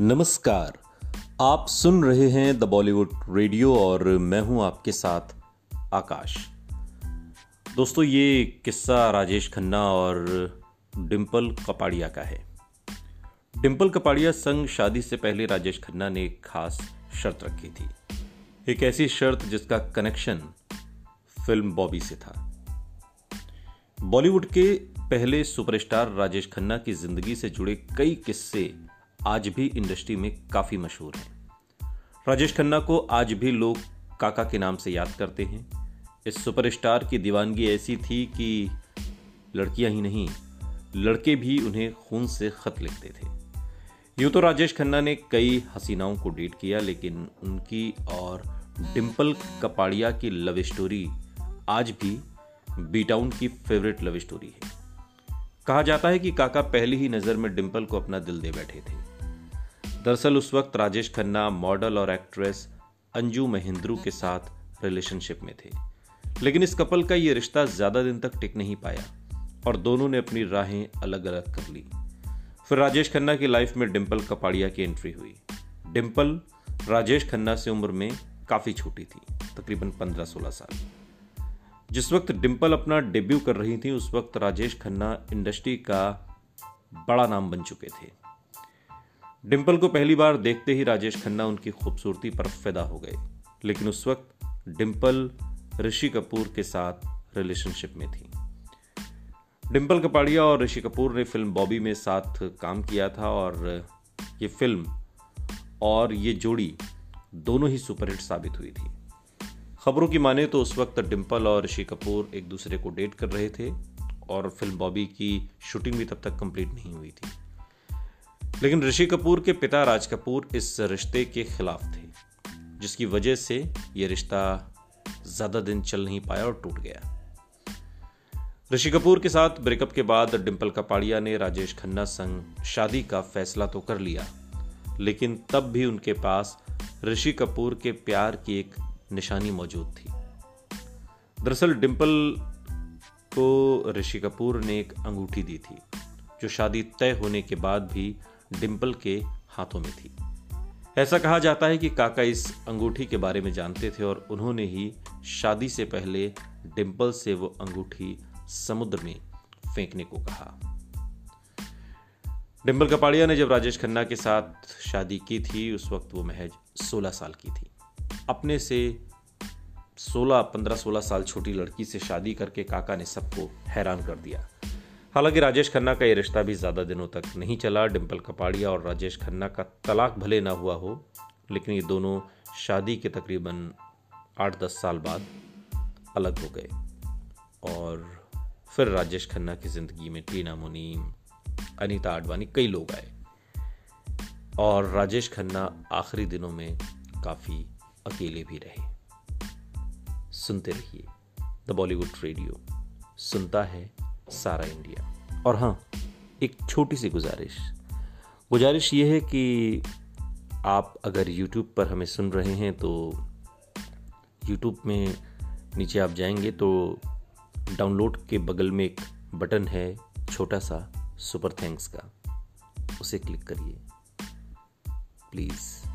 नमस्कार। आप सुन रहे हैं द बॉलीवुड रेडियो और मैं हूँ आपके साथ आकाश। दोस्तों, ये किस्सा राजेश खन्ना और डिम्पल कपाड़िया का है। डिम्पल कपाड़िया संग शादी से पहले राजेश खन्ना ने एक खास शर्त रखी थी। एक ऐसी शर्त जिसका कनेक्शन फ़िल्म बॉबी से था। बॉलीवुड के पहले सुपरस्टार राजेश खन्ना की ज़िंदगी से जुड़े कई किस्से आज भी इंडस्ट्री में काफ़ी मशहूर है। राजेश खन्ना को आज भी लोग काका के नाम से याद करते हैं। इस सुपरस्टार की दीवानगी ऐसी थी कि लड़कियाँ ही नहीं, लड़के भी उन्हें खून से खत लिखते थे। यूँ तो राजेश खन्ना ने कई हसीनाओं को डेट किया, लेकिन उनकी और डिम्पल कपाड़िया की लव स्टोरी आज भी बीटाउन की फेवरेट लव स्टोरी है। कहा जाता है कि काका पहली ही नज़र में डिम्पल को अपना दिल दे बैठे थे। दरअसल उस वक्त राजेश खन्ना, मॉडल और एक्ट्रेस अंजू महेंद्रू के साथ रिलेशनशिप में थे। लेकिन इस कपल का यह रिश्ता ज़्यादा दिन तक टिक नहीं पाया और दोनों ने अपनी राहें अलग अलग कर ली। फिर राजेश खन्ना की लाइफ में डिम्पल कपाड़िया की एंट्री हुई। डिम्पल राजेश खन्ना से उम्र में काफ़ी छोटी थी, तकरीबन पंद्रह सोलह साल। जिस वक्त डिम्पल अपना डेब्यू कर रही थी, उस वक्त राजेश खन्ना इंडस्ट्री का बड़ा नाम बन चुके थे। डिम्पल को पहली बार देखते ही राजेश खन्ना उनकी खूबसूरती पर फिदा हो गए। लेकिन उस वक्त डिम्पल ऋषि कपूर के साथ रिलेशनशिप में थी। डिम्पल कपाड़िया और ऋषि कपूर ने फ़िल्म बॉबी में साथ काम किया था और ये फ़िल्म और ये जोड़ी दोनों ही सुपरहिट साबित हुई थी। खबरों की माने तो उस वक्त डिम्पल और ऋषि कपूर एक दूसरे को डेट कर रहे थे और फ़िल्म बॉबी की शूटिंग भी तब तक कंप्लीट नहीं हुई थी। लेकिन ऋषि कपूर के पिता राज कपूर इस रिश्ते के खिलाफ थे, जिसकी वजह से यह रिश्ता ज़्यादा दिन चल नहीं पाया और टूट गया। ऋषि कपूर के साथ ब्रेकअप के बाद डिम्पल कपाड़िया ने राजेश खन्ना संग शादी का फैसला तो कर लिया, लेकिन तब भी उनके पास ऋषि कपूर के प्यार की एक निशानी मौजूद थी। दरअसल डिम्पल को ऋषि कपूर ने एक अंगूठी दी थी, जो शादी तय होने के बाद भी डिम्पल के हाथों में थी। ऐसा कहा जाता है कि काका इस अंगूठी के बारे में जानते थे और उन्होंने ही शादी से पहले डिम्पल से वो अंगूठी समुद्र में फेंकने को कहा। डिम्पल कपाड़िया ने जब राजेश खन्ना के साथ शादी की थी, उस वक्त वो महज 16 साल की थी। अपने से 16 15 16 साल छोटी लड़की से शादी करके काका ने सबको हैरान कर दिया। हालाँकि राजेश खन्ना का ये रिश्ता भी ज़्यादा दिनों तक नहीं चला। डिम्पल कपाड़िया और राजेश खन्ना का तलाक भले ना हुआ हो, लेकिन ये दोनों शादी के तकरीबन आठ दस साल बाद अलग हो गए। और फिर राजेश खन्ना की ज़िंदगी में टीना मुनीम अनीता आडवाणी, कई लोग आए। और राजेश खन्ना आखिरी दिनों में काफ़ी अकेले भी रहे। सुनते रहिए द बॉलीवुड रेडियो। सुनता है सारा इंडिया। और हाँ एक छोटी सी गुजारिश। गुजारिश ये है कि आप अगर YouTube पर हमें सुन रहे हैं तो YouTube में नीचे आप जाएँगे तो डाउनलोड के बगल में एक बटन है छोटा सा, सुपर थैंक्स का। उसे क्लिक करिए। प्लीज़।